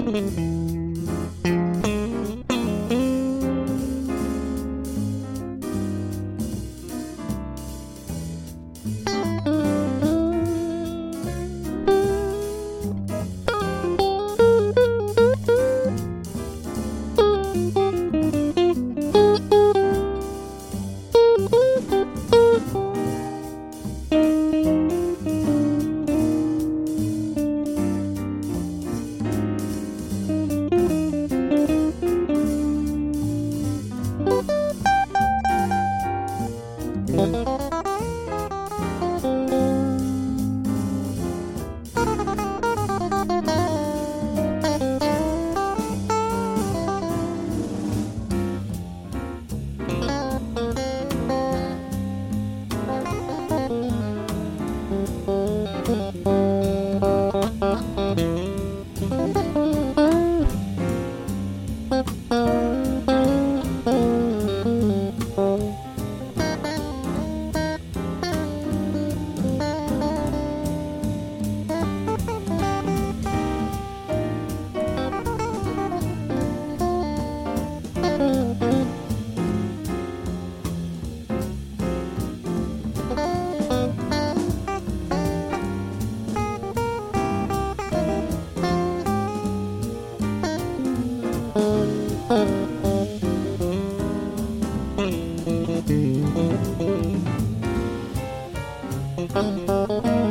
Música Thank Thank you.